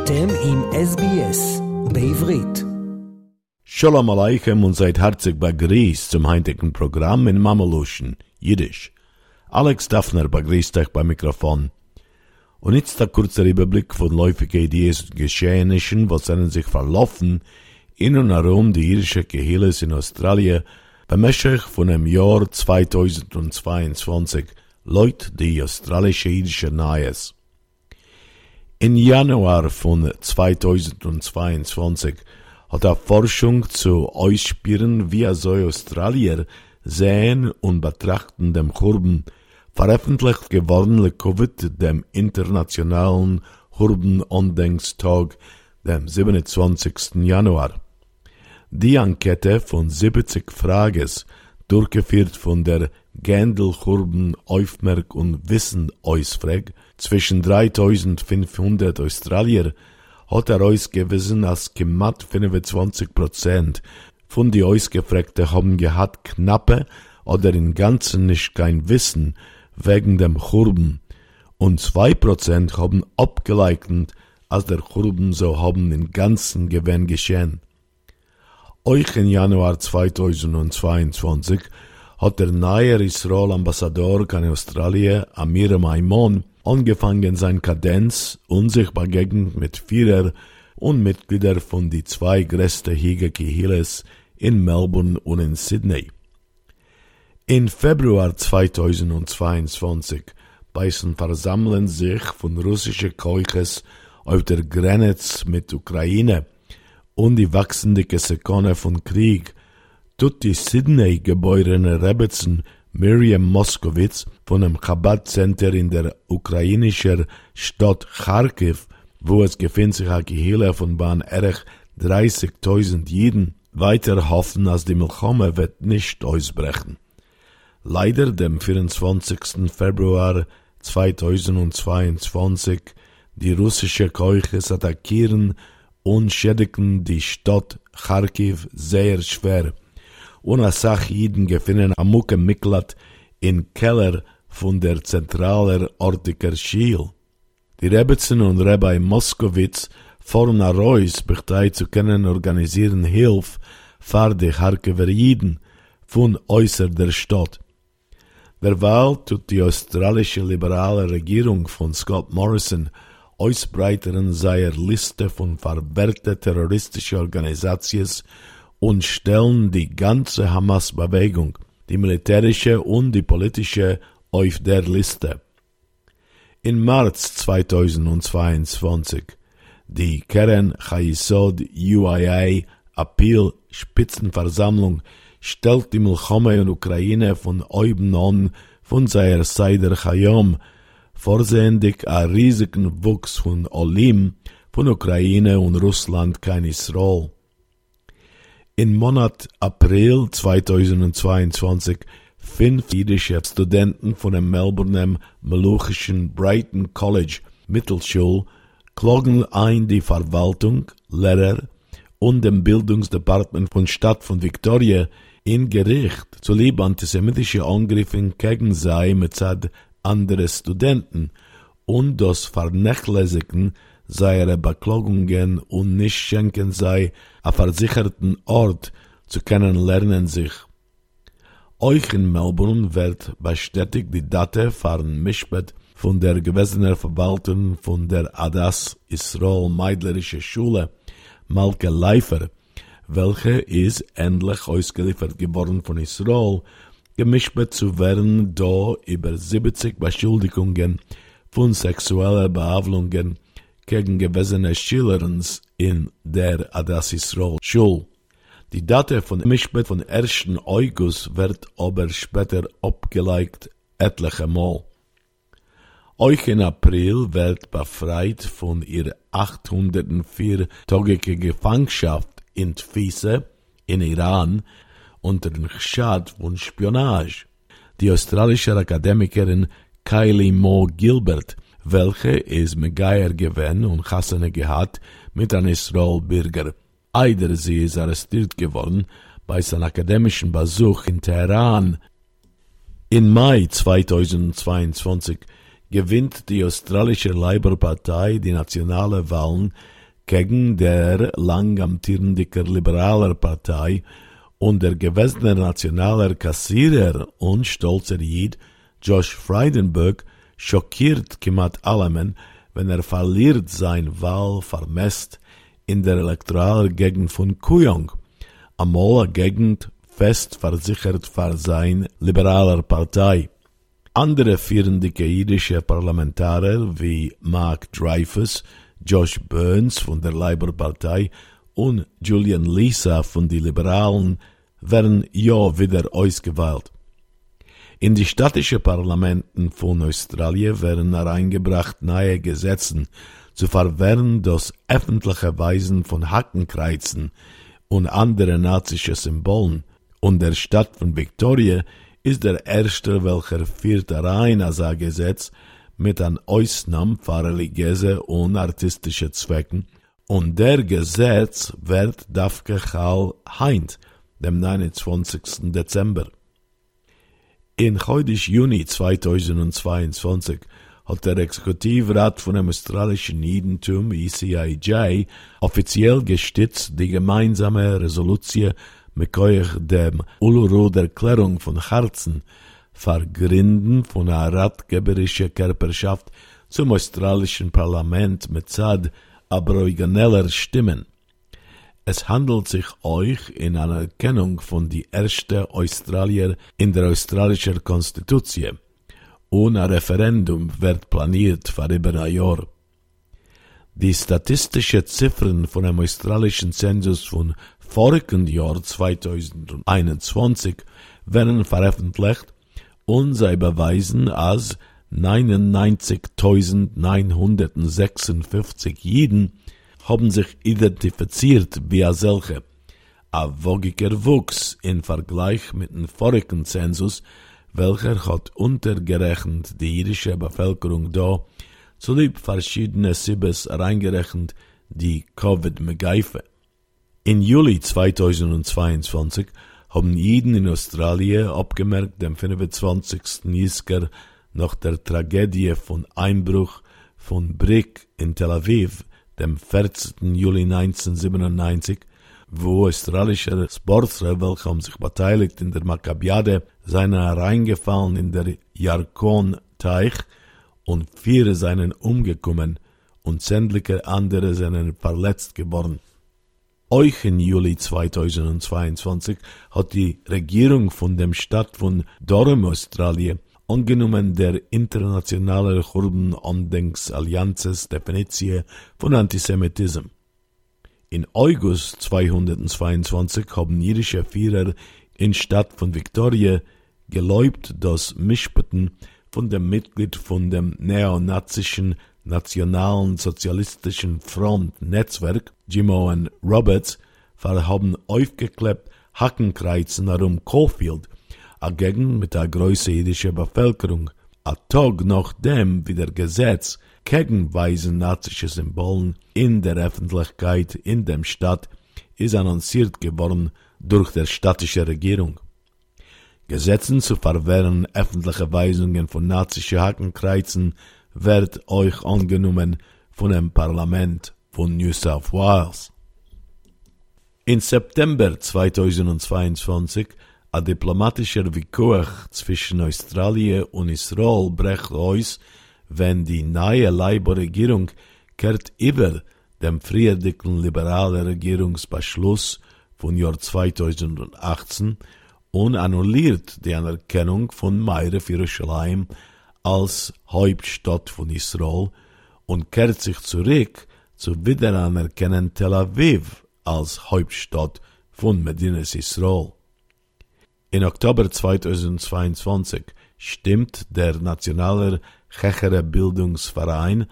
אתם עם SBS בעברית. Shalom Aleichem und seid herzlich begrüßt zum heutigen Programm in Mameluschen, Jiddisch. Alex Daffner begrüßt euch beim Mikrofon. Und jetzt der kurze Überblick von läufigen Ideen und Geschehnissen, was sind sich verlaufen in und herum die jüdische Gehilles in Australien bemächtigt von dem Jahr 2022, Leut die australische jüdische Neues. In Januar von 2022 hat er Forschung zu ausspüren, wie so Australier sehen und betrachten dem Hurben veröffentlicht gewordene Covid dem internationalen Hurben-Ondenkstag dem 27. Januar. Die Enquete von 70 Frages, durchgeführt von der Gendel Hurben Aufmerk und Wissen Ausfrag zwischen 3500 Australier hat er ausgewiesen, als gemacht 25 Prozent von die Ausgefragten haben gehabt knappe oder in Ganzen nicht kein Wissen wegen dem Churben und zwei Prozent haben abgeleugnet, als der Churben so haben in Ganzen gewinn geschehen. Euch in Januar 2022 hat der neue Israel-Ambassador in Australien, Amir Maimon, angefangen sein Kadenz und sich begegnet mit Führer und Mitglieder von die zwei größten Higa-Kihiles in Melbourne und in Sydney. In Februar 2022 beißen versammeln sich von russischen Keuches auf der Grenze mit Ukraine und die wachsende Sekone von Krieg tut die Sydney geborene Rebetzen Miriam Moskowitz von dem Chabad Center in der ukrainischen Stadt Kharkiv, wo es gefindet sich ein Gehele von Bahn erich 30.000 Jiden, weiter hoffen, als die Milchome wird nicht ausbrechen. Leider dem 24. Februar 2022 die russische Keuches attackieren und schädigen die Stadt Kharkiv sehr schwer und a Sach Jiden gefunden am Mucke Miklat in Keller von der zentraler Ortiker Schiel. Die Rebetzen und Rabbi Moskowitz fahren a Reus, bechtei zu können organisieren Hilf für die Harkever Jiden von äußer der Stadt. Derweil tut die australische liberale Regierung von Scott Morrison ausbreiteren seiner Liste von verwerkte terroristische Organisations und stellen die ganze Hamas-Bewegung, die militärische und die politische, auf der Liste. In März 2022 die Keren Chayisod UIA Appeal Spitzenversammlung stellt die Milchome in Ukraine von oben an von seiner Seite Chayom vorsehendig a riesigen Wuchs von Olim von Ukraine und Russland kein Israel. In Monat April 2022 fünf jüdische Studenten von dem Melbourne Meluchischen Brighton College Mittelschule klagen ein die Verwaltung, Lehrer und dem Bildungsdepartement von Stadt von Victoria in Gericht zuliebe antisemitische Angriffe gegen sei mit andere Studenten und das Vernachlässigen seiner Beklagungen und nicht schenken sei a versicherten Ort zu kennenlernen sich. Euch in Melbourne wird bestätigt die Date von Mischbet von der gewesenen Verwaltung von der Adas Israel Meidlerische Schule, Malke Leifer, welche ist endlich ausgeliefert geworden von Israel, gemischt zu werden, da über 70 Beschuldigungen von sexueller Behandlungen gegen gewesene Schillerens in der Adas Yisrael Schul. Die Date von Mischbet von 1. August wird aber später abgeleikt etliche Mal. Euch in April wird befreit von ihrer 804-tägige Gefangenschaft in Tfise in Iran unter dem Schad von Spionage. Die australische Akademikerin Kylie Moe Gilbert welche is Megaier gewen und Hassene gehad mit einem Israel-Bürger. Eider sie ist arrestiert geworden bei seinem akademischen Besuch in Teheran. In Mai 2022 gewinnt die australische Labour-Partei die nationale Wahlen gegen der lang amtierende liberaler Partei und der gewesene nationaler Kassierer und stolzer Jid Josh Frydenberg schockiert Kimat Alamen, wenn er verliert sein Wahl vermesst in der Elektoralgegend von Kuyong, einmal eine Gegend fest versichert für sein liberaler Partei. Andere führende jiddische Parlamentarier wie Mark Dreyfus, Josh Burns von der Labour-Partei und Julian Lisa von den Liberalen werden ja wieder ausgewählt. In die städtische Parlamenten von Australien werden hereingebracht neue Gesetze zu verwehren das öffentliche Weisen von Hackenkreuzen und andere nazische Symbolen und der Stadt von Victoria ist der erste, welcher führt rein als ein Gesetz mit an Ausnahme für religiöse und artistische Zwecken und der Gesetz wird dafke Chal heint, dem 29. Dezember. In Chodisch Juni 2022 hat der Exekutivrat von dem australischen Judentum, ECIJ, offiziell gestützt die gemeinsame Resolution mit euch dem Uluru der Klärung von Herzen vergründen von einer ratgeberischen Körperschaft zum australischen Parlament mit Zad aborigineller Stimmen. Es handelt sich euch in Anerkennung von die erste Australier in der australischen Konstitution. Ein Referendum wird planiert für über ein Jahr. Die statistische Ziffern von dem australischen Zensus von vorigen Jahr 2021 werden veröffentlicht und sie beweisen, als 99.956 Jiden haben sich identifiziert wie solche. Ein wogiger Wuchs im Vergleich mit dem vorigen Zensus, welcher hat untergerechnet die jüdische Bevölkerung da, zulieb verschiedene Sibes reingerechnet die Covid-Megeife. In Juli 2022 haben Jiden in Australien abgemerkt dem 25. Jisker nach der Tragödie von Einbruch von Brick in Tel Aviv dem 14. Juli 1997, wo australische Sportler, welche haben sich beteiligt in der Maccabiade, seien hereingefallen in der Yarkon-Teich und vier seien umgekommen und sämtliche andere seien verletzt geworden. Euch im Juli 2022 hat die Regierung von dem Stadt von Durham, Australien, angenommen der internationale Kurden-Andenksallianzes Definition von Antisemitismus. In August 222 haben jüdische Führer in Stadt von Victoria geläubt, dass Mischbeten von dem Mitglied von dem neonazischen Nationalen Sozialistischen Front Netzwerk, Jimon Roberts, haben aufgeklebt Hackenkreuzen herum Caulfield a mit der größten jüdischen Bevölkerung. A Tag nachdem wie der Gesetz gegen weisen nazische Symbolen in der Öffentlichkeit in dem Stadt ist annonciert geworden durch der städtische Regierung. Gesetzen zu verwehren öffentliche Weisungen von nazische Hakenkreuzen wird euch angenommen von dem Parlament von New South Wales. In September 2022 a diplomatischer Wikuach zwischen Australien und Israel brecht aus, wenn die neue Labour-Regierung kehrt über dem friedlichen liberalen Regierungsbeschluss von Jahr 2018 und annulliert die Anerkennung von Meire Jerusalem als Hauptstadt von Israel und kehrt sich zurück zu Wiederanerkennen Tel Aviv als Hauptstadt von Medinas Israel. In Oktober 2022 stimmt der Nationale Chechere Bildungsverein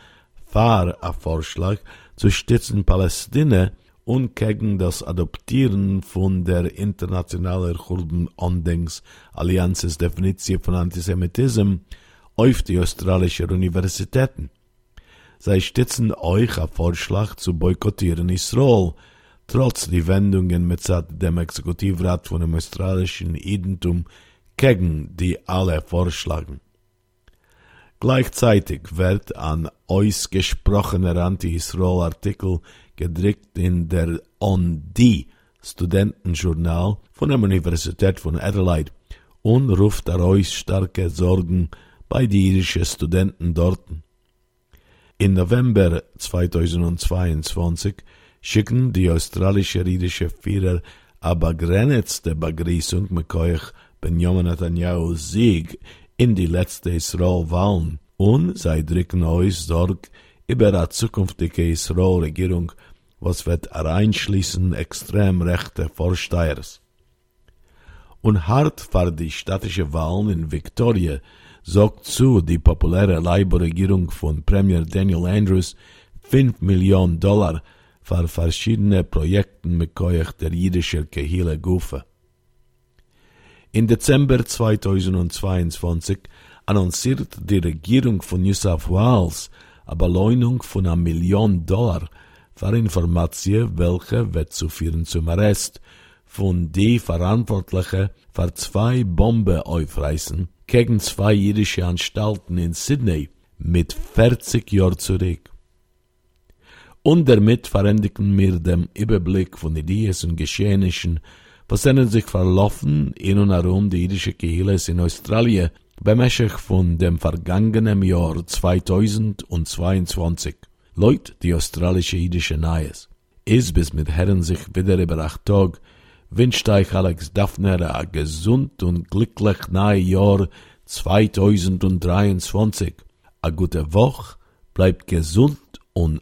für a Vorschlag zu stützen Palästina und gegen das Adoptieren von der internationalen Kurden-Andenks-Allianzes Definition von Antisemitismus auf die australische Universitäten. Sie stützen euch a Vorschlag zu boykottieren Israel, trotz die Wendungen mit dem Exekutivrat von dem australischen Identum gegen die alle vorschlagen. Gleichzeitig wird ein ausgesprochener Anti-Israel-Artikel gedruckt in der On die Studentenjournal von der Universität von Adelaide und ruft daraus starke Sorgen bei den irischen Studenten dort. In November 2022 schicken die australische irische Führer aber begrenzte Begrüßung mit euch Benjamin Netanyahu's Sieg in die letzte Israel-Wahlen und sei drücken euch Sorg über die zukünftige Israel-Regierung, was wird einschließen extrem rechte Vorstehers. Und hart für die städtische Wahlen in Victoria sorgt zu die populäre Labour-Regierung von Premier Daniel Andrews 5 Millionen Dollar für verschiedene Projekte mit euch der jüdischen Kehille Gufe. In Dezember 2022 annonciert die Regierung von New South Wales eine Belohnung von einer Million Dollar für Informationen, welche wird zu führen zum Arrest von die Verantwortlichen für zwei Bombenaufreißen gegen zwei jüdische Anstalten in Sydney mit 40 Jahren zurück. Und damit verändigen wir den Überblick von Ideen und Geschehnissen, was sich verlaufen in und herum die jüdische Kehilles in Australien bemäßig von dem vergangenen Jahr 2022. Leut die australische jüdische Neues. Ist bis mit Herren sich wieder über acht Tag, wünscht euch Alex Daphner ein gesund und glücklich nahe Jahr 2023. A gute Woche, bleibt gesund und